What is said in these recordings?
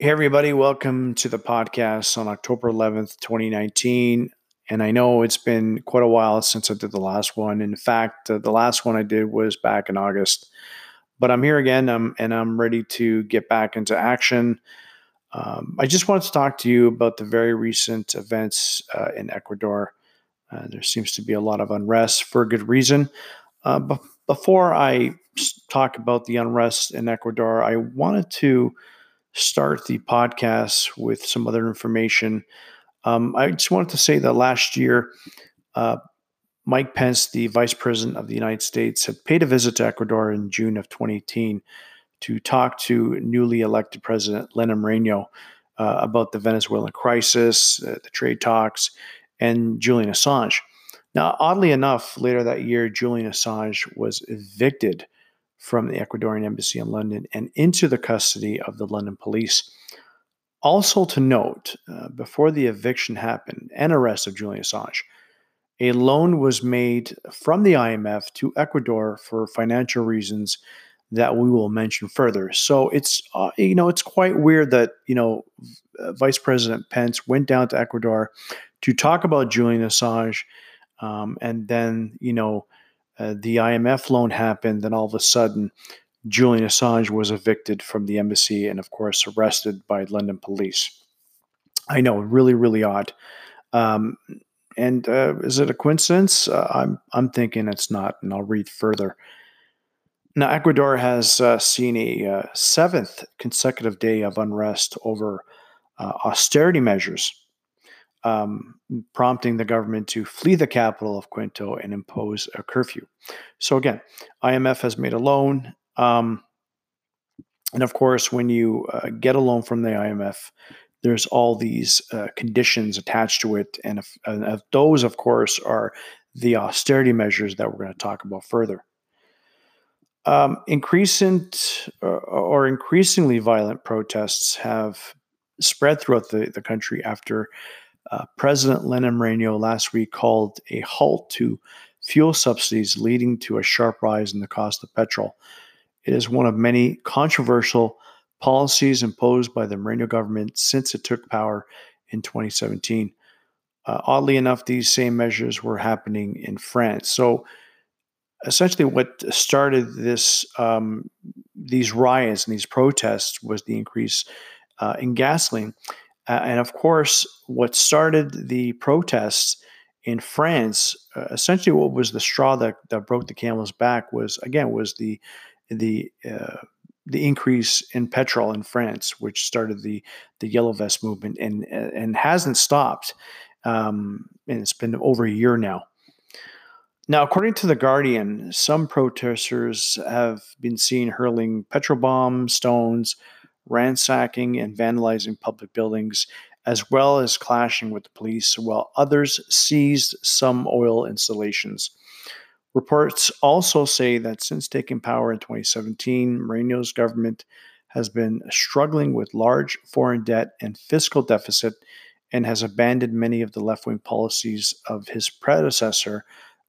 Hey, everybody, welcome to the podcast on October 11th, 2019. And I know it's been quite a while since I did the last one. In fact, uh, the last one I did was back in August. But I'm here again um, and I'm ready to get back into action. Um, I just wanted to talk to you about the very recent events uh, in Ecuador. Uh, there seems to be a lot of unrest for a good reason. Uh, but before I talk about the unrest in Ecuador, I wanted to start the podcast with some other information. Um, I just wanted to say that last year, uh, Mike Pence, the Vice President of the United States, had paid a visit to Ecuador in June of 2018 to talk to newly elected President Lenin Moreno uh, about the Venezuelan crisis, uh, the trade talks, and Julian Assange. Now, oddly enough, later that year, Julian Assange was evicted from the Ecuadorian embassy in London and into the custody of the London police. Also, to note, uh, before the eviction happened and arrest of Julian Assange, a loan was made from the IMF to Ecuador for financial reasons that we will mention further. So it's uh, you know it's quite weird that you know Vice President Pence went down to Ecuador to talk about Julian Assange, um, and then you know uh, the IMF loan happened, then all of a sudden, Julian Assange was evicted from the embassy and, of course, arrested by London police. I know, really, really odd. Um, and uh, is it a coincidence? Uh, I'm I'm thinking it's not, and I'll read further. Now, Ecuador has uh, seen a uh, seventh consecutive day of unrest over uh, austerity measures um, prompting the government to flee the capital of Quito and impose a curfew. So again, IMF has made a loan. Um, and of course, when you uh, get a loan from the IMF, there's all these uh, conditions attached to it. And if, if those, of course, are the austerity measures that we're going to talk about further. Um, increasing uh, or increasingly violent protests have spread throughout the, the country after uh, President Lenin Moreno last week called a halt to fuel subsidies, leading to a sharp rise in the cost of petrol. It is one of many controversial policies imposed by the Moreno government since it took power in 2017. Uh, oddly enough, these same measures were happening in France. So, essentially, what started this um, these riots and these protests was the increase uh, in gasoline. Uh, and of course, what started the protests in France, uh, essentially, what was the straw that, that broke the camel's back was again was the the uh, the increase in petrol in France, which started the the yellow vest movement and and hasn't stopped. Um, and it's been over a year now. Now, according to the Guardian, some protesters have been seen hurling petrol bombs, stones, ransacking and vandalizing public buildings, as well as clashing with the police, while others seized some oil installations. Reports also say that since taking power in 2017, Moreno's government has been struggling with large foreign debt and fiscal deficit and has abandoned many of the left wing policies of his predecessor,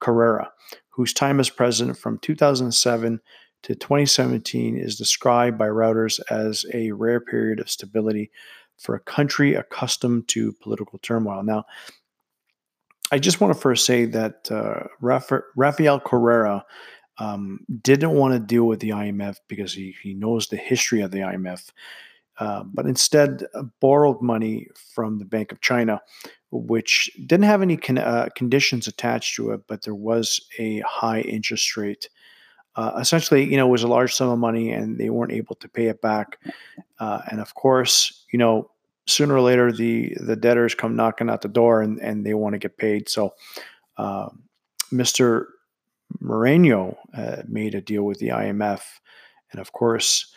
Carrera, whose time as president from 2007 to 2017 is described by Reuters as a rare period of stability for a country accustomed to political turmoil. Now, I just want to first say that uh, Rafael Correa um, didn't want to deal with the IMF because he, he knows the history of the IMF, uh, but instead uh, borrowed money from the Bank of China, which didn't have any con- uh, conditions attached to it, but there was a high interest rate uh, essentially, you know, was a large sum of money and they weren't able to pay it back. Uh, and of course, you know, sooner or later the the debtors come knocking at the door and, and they want to get paid. So, uh, Mr. Moreno made a deal with the IMF, and of course,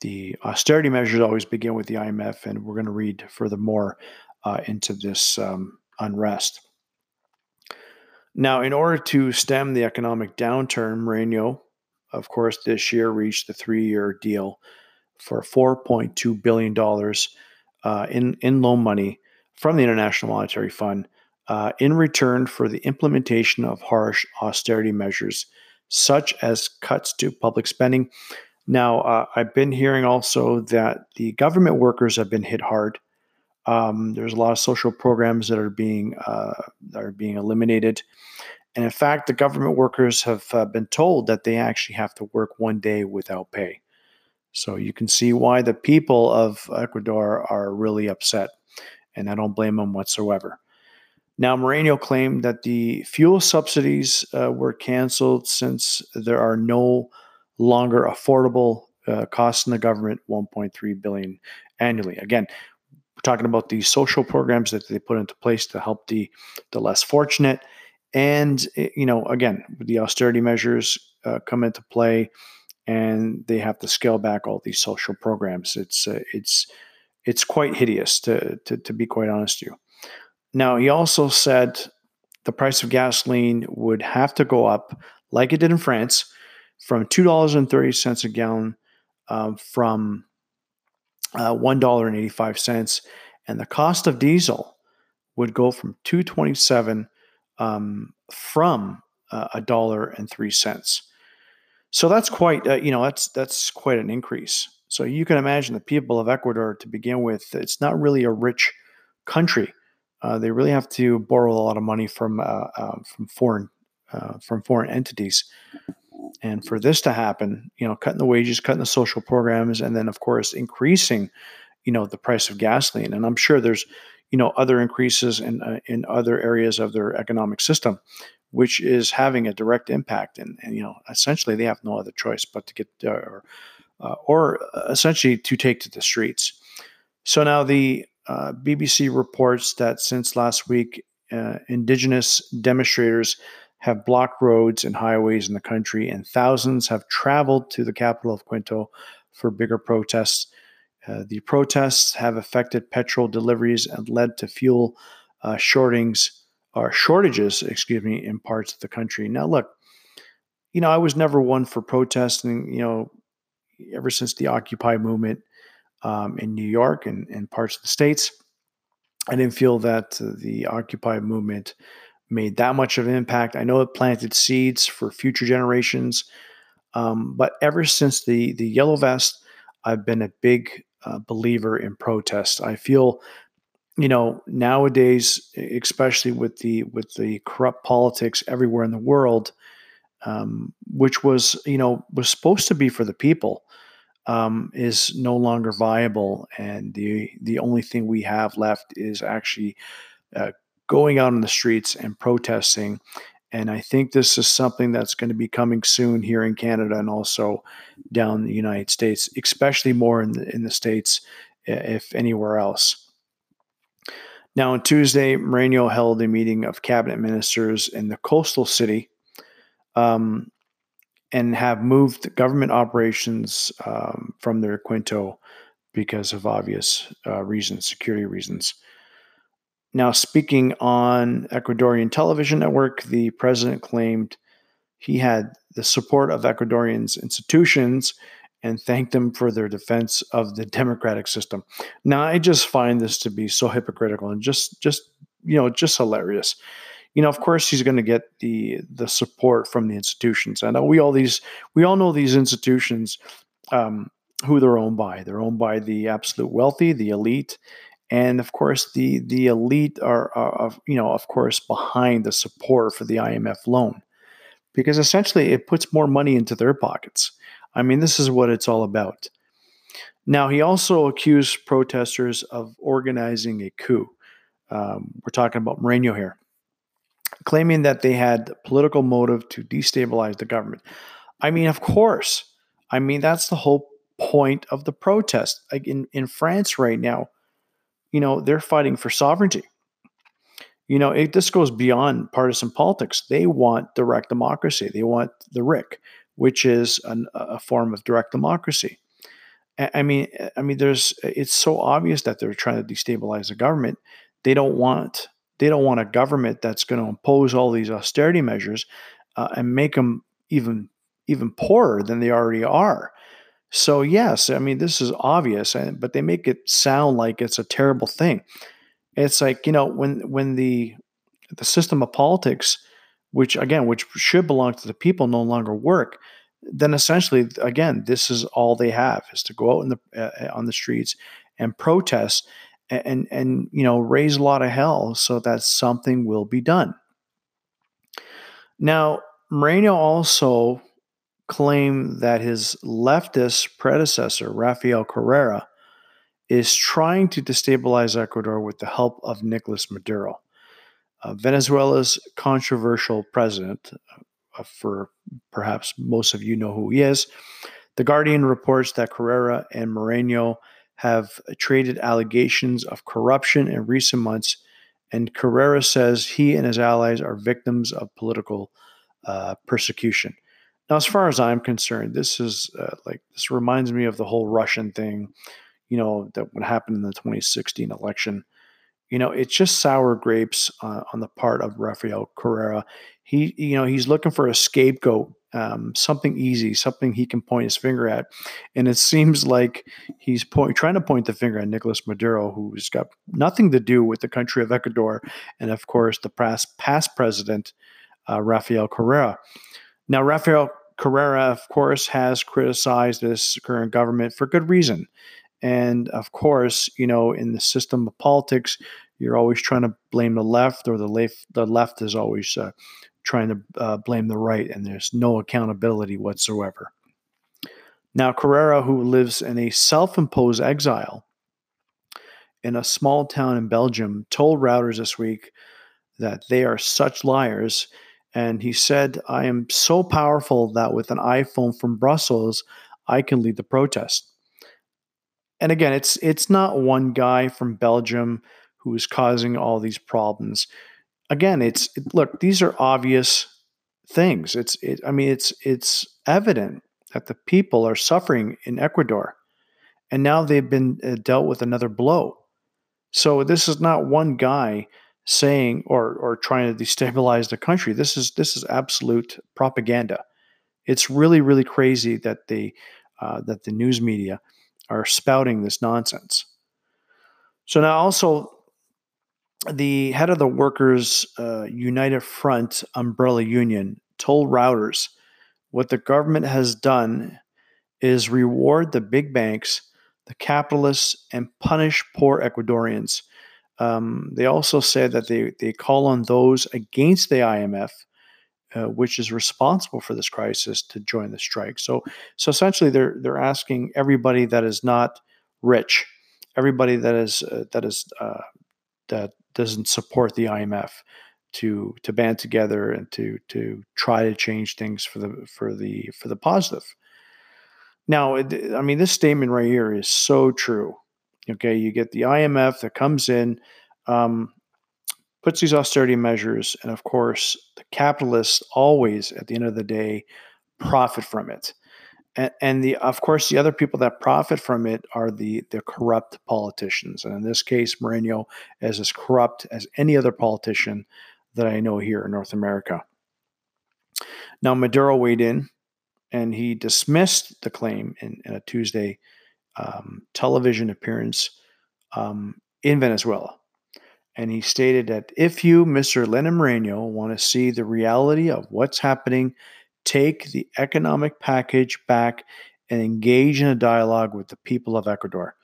the austerity measures always begin with the IMF. And we're going to read furthermore uh, into this um, unrest. Now, in order to stem the economic downturn, Moreno of course, this year reached the three year deal for $4.2 billion uh, in, in loan money from the International Monetary Fund uh, in return for the implementation of harsh austerity measures, such as cuts to public spending. Now, uh, I've been hearing also that the government workers have been hit hard. Um, there's a lot of social programs that are being uh, that are being eliminated, and in fact, the government workers have uh, been told that they actually have to work one day without pay. So you can see why the people of Ecuador are really upset, and I don't blame them whatsoever. Now, Moreno claimed that the fuel subsidies uh, were canceled since there are no longer affordable uh, costs in the government, 1.3 billion annually. Again, we're talking about the social programs that they put into place to help the the less fortunate, and eh, you know, again, the austerity measures uh, come into play, and they have to scale back all these social programs. It's uh, it's it's quite hideous to, to to be quite honest with you. Now, he also said the price of gasoline would have to go up, like it did in France, from two dollars and thirty cents a gallon um, from uh, one dollar and the cost of diesel would go from two twenty seven um, from uh, a dollar and three cents. So that's quite uh, you know that's that's quite an increase. So you can imagine the people of Ecuador to begin with, it's not really a rich country. Uh, they really have to borrow a lot of money from uh, uh, from foreign from foreign entities and for this to happen, you know, cutting the wages, cutting the social programs, and then of course increasing, you know, the price of gasoline. And I'm sure there's, you know, other increases in uh, in other areas of their economic system, which is having a direct impact. And, and you know, essentially they have no other choice but to get uh, or uh, or essentially to take to the streets. So now the uh, BBC reports that since last week, uh, indigenous demonstrators have blocked roads and highways in the country, and thousands have traveled to the capital of Quito for bigger protests. Uh, the protests have affected petrol deliveries and led to fuel uh, shortings or shortages, excuse me, in parts of the country. Now, look, you know, I was never one for protesting. You know, ever since the Occupy movement um, in New York and, and parts of the states, I didn't feel that uh, the Occupy movement made that much of an impact. I know it planted seeds for future generations. Um, but ever since the the yellow vest, I've been a big uh, believer in protest. I feel, you know, nowadays, especially with the with the corrupt politics everywhere in the world, um, which was you know was supposed to be for the people, um, is no longer viable, and the the only thing we have left is actually uh, going out on the streets and protesting. And I think this is something that's going to be coming soon here in Canada and also down the United States, especially more in the, in the States, if anywhere else. Now, on Tuesday, Moreno held a meeting of cabinet ministers in the coastal city um, and have moved government operations um, from their Quinto because of obvious uh, reasons, security reasons. Now, speaking on Ecuadorian television network, the president claimed he had the support of Ecuadorians institutions and thanked them for their defense of the democratic system. Now, I just find this to be so hypocritical and just, just you know, just hilarious. You know, of course, he's going to get the the support from the institutions. Know we all these we all know these institutions um, who they're owned by. They're owned by the absolute wealthy, the elite, and of course the the elite are, are, you know of course behind the support for the IMF loan because essentially it puts more money into their pockets. I mean this is what it's all about. Now he also accused protesters of organizing a coup. Um, we're talking about Moreno here, claiming that they had political motive to destabilize the government. I mean, of course. I mean that's the whole point of the protest. Like in in France right now you know, they're fighting for sovereignty. You know, it, this goes beyond partisan politics. They want direct democracy. They want the RIC, which is an, a form of direct democracy. I mean, I mean, there's. It's so obvious that they're trying to destabilize the government. They don't want. They don't want a government that's going to impose all these austerity measures uh, and make them even even poorer than they already are. So yes, I mean this is obvious, but they make it sound like it's a terrible thing. It's like you know when when the the system of politics, which again which should belong to the people, no longer work. then essentially, again, this is all they have is to go out in the uh, on the streets and protest and, and and you know raise a lot of hell so that something will be done. Now, Moreno also claimed that his leftist predecessor, Rafael Correa, is trying to destabilize Ecuador with the help of Nicolas Maduro, uh, Venezuela's controversial president. Uh, for perhaps most of you know who he is. The Guardian reports that Correa and Moreno have traded allegations of corruption in recent months, and Correa says he and his allies are victims of political uh, persecution. Now, as far as I'm concerned, this is uh, like this reminds me of the whole Russian thing, you know, that what happened in the 2016 election. You know, it's just sour grapes uh, on the part of Rafael Correa. He, you know, he's looking for a scapegoat, um, something easy, something he can point his finger at, and it seems like he's point, trying to point the finger at Nicolas Maduro, who's got nothing to do with the country of Ecuador, and of course the past past president uh, Rafael Correa. Now, Rafael Carrera, of course, has criticized this current government for good reason. And of course, you know, in the system of politics, you're always trying to blame the left, or the left. The left is always uh, trying to uh, blame the right, and there's no accountability whatsoever. Now, Carrera, who lives in a self-imposed exile in a small town in Belgium, told Reuters this week that they are such liars. And he said, I am so powerful that with an iPhone from Brussels, I can lead the protest and again, it's it's not one guy from Belgium who is causing all these problems. Again, it's it, look, these are obvious things. It's it, I mean, it's it's evident that the people are suffering in Ecuador, and now they've been uh, dealt with another blow. So this is not one guy saying or or trying to destabilize the country. This is this is absolute propaganda. It's really really crazy that the uh, that the news media are spouting this nonsense. So now also the head of the Workers uh, United Front umbrella union told Reuters what the government has done is reward the big banks, the capitalists, and punish poor Ecuadorians. Um, they also said that they, they call on those against the IMF uh, which is responsible for this crisis to join the strike. So, so essentially, they're they're asking everybody that is not rich, everybody that is uh, that is uh, that doesn't support the IMF, to to band together and to to try to change things for the for the for the positive. Now, I mean, this statement right here is so true. Okay, you get the IMF that comes in. Um, puts these austerity measures, and of course, the capitalists always, at the end of the day, profit from it. And, and the of course, the other people that profit from it are the the corrupt politicians, and in this case, Moreno is as corrupt as any other politician that I know here in North America. Now, Maduro weighed in, and he dismissed the claim in, in a Tuesday um, television appearance um, in Venezuela and he stated that if you, Mr. Lenin Moreno, want to see the reality of what's happening, take the economic package back and engage in a dialogue with the people of Ecuador.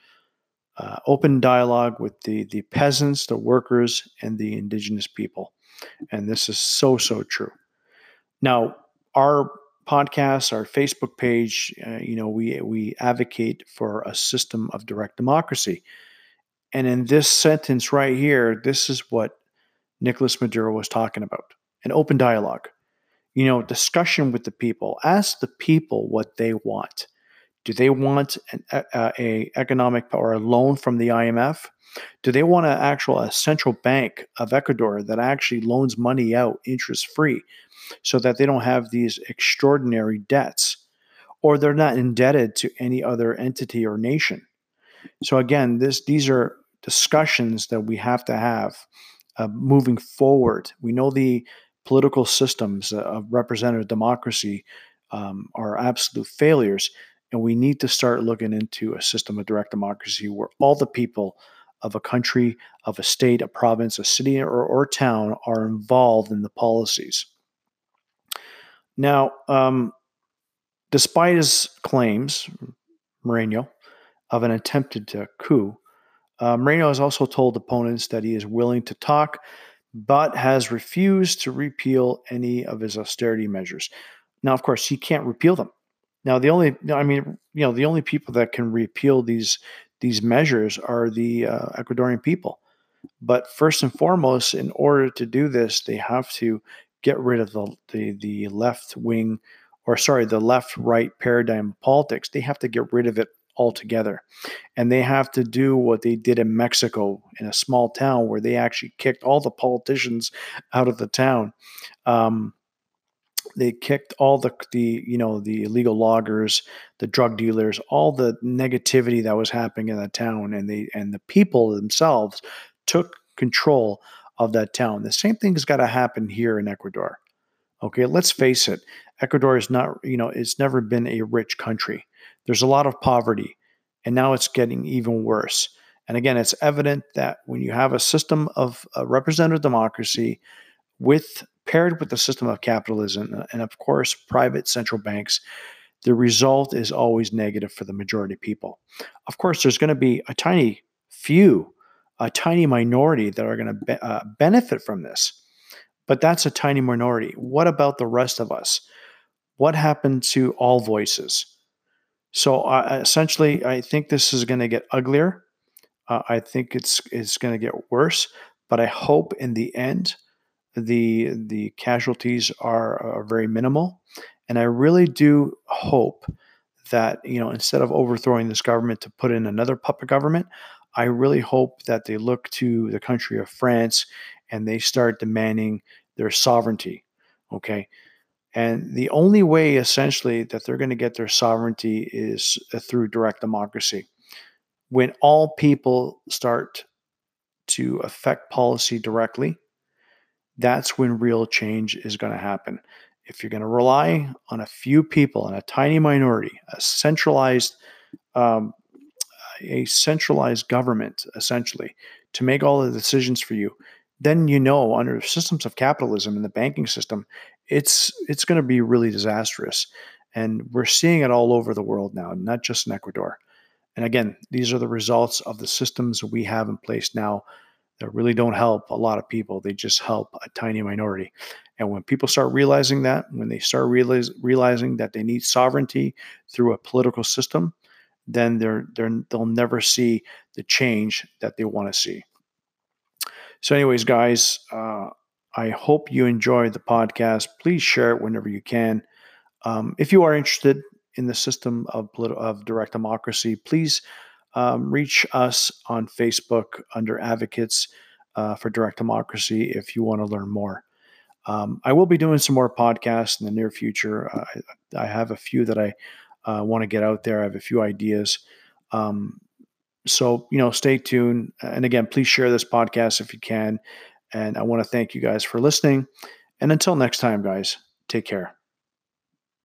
Uh, open dialogue with the, the peasants, the workers, and the indigenous people. And this is so, so true. Now, our podcast, our Facebook page, uh, you know, we, we advocate for a system of direct democracy. And in this sentence right here, this is what Nicolas Maduro was talking about an open dialogue. You know, discussion with the people. Ask the people what they want. Do they want an a, a economic or a loan from the IMF? Do they want an actual a central bank of Ecuador that actually loans money out interest free so that they don't have these extraordinary debts or they're not indebted to any other entity or nation? So again, this these are discussions that we have to have uh, moving forward. We know the political systems of representative democracy um, are absolute failures, and we need to start looking into a system of direct democracy where all the people of a country, of a state, a province, a city, or, or town are involved in the policies. Now, um, Despite his claims, Moreno, of an attempted coup, uh, Moreno has also told opponents that he is willing to talk, but has refused to repeal any of his austerity measures. Now, of course, he can't repeal them. Now, the only, I mean, you know, the only people that can repeal these these measures are the uh, Ecuadorian people. But first and foremost, in order to do this, they have to get rid of the the, the left wing, or sorry, the left right paradigm of politics. They have to get rid of it altogether, and they have to do what they did in Mexico in a small town where they actually kicked all the politicians out of the town. Um, they kicked all the the you know the illegal loggers, the drug dealers, all the negativity that was happening in that town, and they and the people themselves took control of that town. The same thing has got to happen here in Ecuador. Okay, let's face it. Ecuador is not, you know, it's never been a rich country. There's a lot of poverty, and now it's getting even worse. And again, it's evident that when you have a system of uh, representative democracy with paired with the system of capitalism uh, and, of course, private central banks, the result is always negative for the majority of people. Of course, there's going to be a tiny few, a tiny minority that are going to be, uh, benefit from this, but that's a tiny minority. What about the rest of us? What happened to all voices? So uh, essentially, I think this is going to get uglier. Uh, I think it's it's going to get worse. But I hope in the end the the casualties are, are very minimal, and I really do hope that you know instead of overthrowing this government to put in another puppet government, I really hope that they look to the country of France and they start demanding their sovereignty. Okay. And the only way, essentially, that they're going to get their sovereignty is uh, through direct democracy. When all people start to affect policy directly, that's when real change is going to happen. If you're going to rely on a few people and a tiny minority, a centralized, um, a centralized government, essentially, to make all the decisions for you, then you know under systems of capitalism and the banking system, it's it's going to be really disastrous. And we're seeing it all over the world now, not just in Ecuador. And again, these are the results of the systems we have in place now that really don't help a lot of people. They just help a tiny minority. And when people start realizing that, when they start realize, realizing that they need sovereignty through a political system, then they're, they're, they'll never see the change that they want to see. So, anyways, guys, uh, I hope you enjoyed the podcast. Please share it whenever you can. Um, if you are interested in the system of, of direct democracy, please um, reach us on Facebook under Advocates uh, for Direct Democracy if you want to learn more. Um, I will be doing some more podcasts in the near future. I, I, have a few that I uh, want to get out there. I have a few ideas. Um, so, you know, stay tuned. And again, please share this podcast if you can. And I want to thank you guys for listening. And until next time, guys, take care.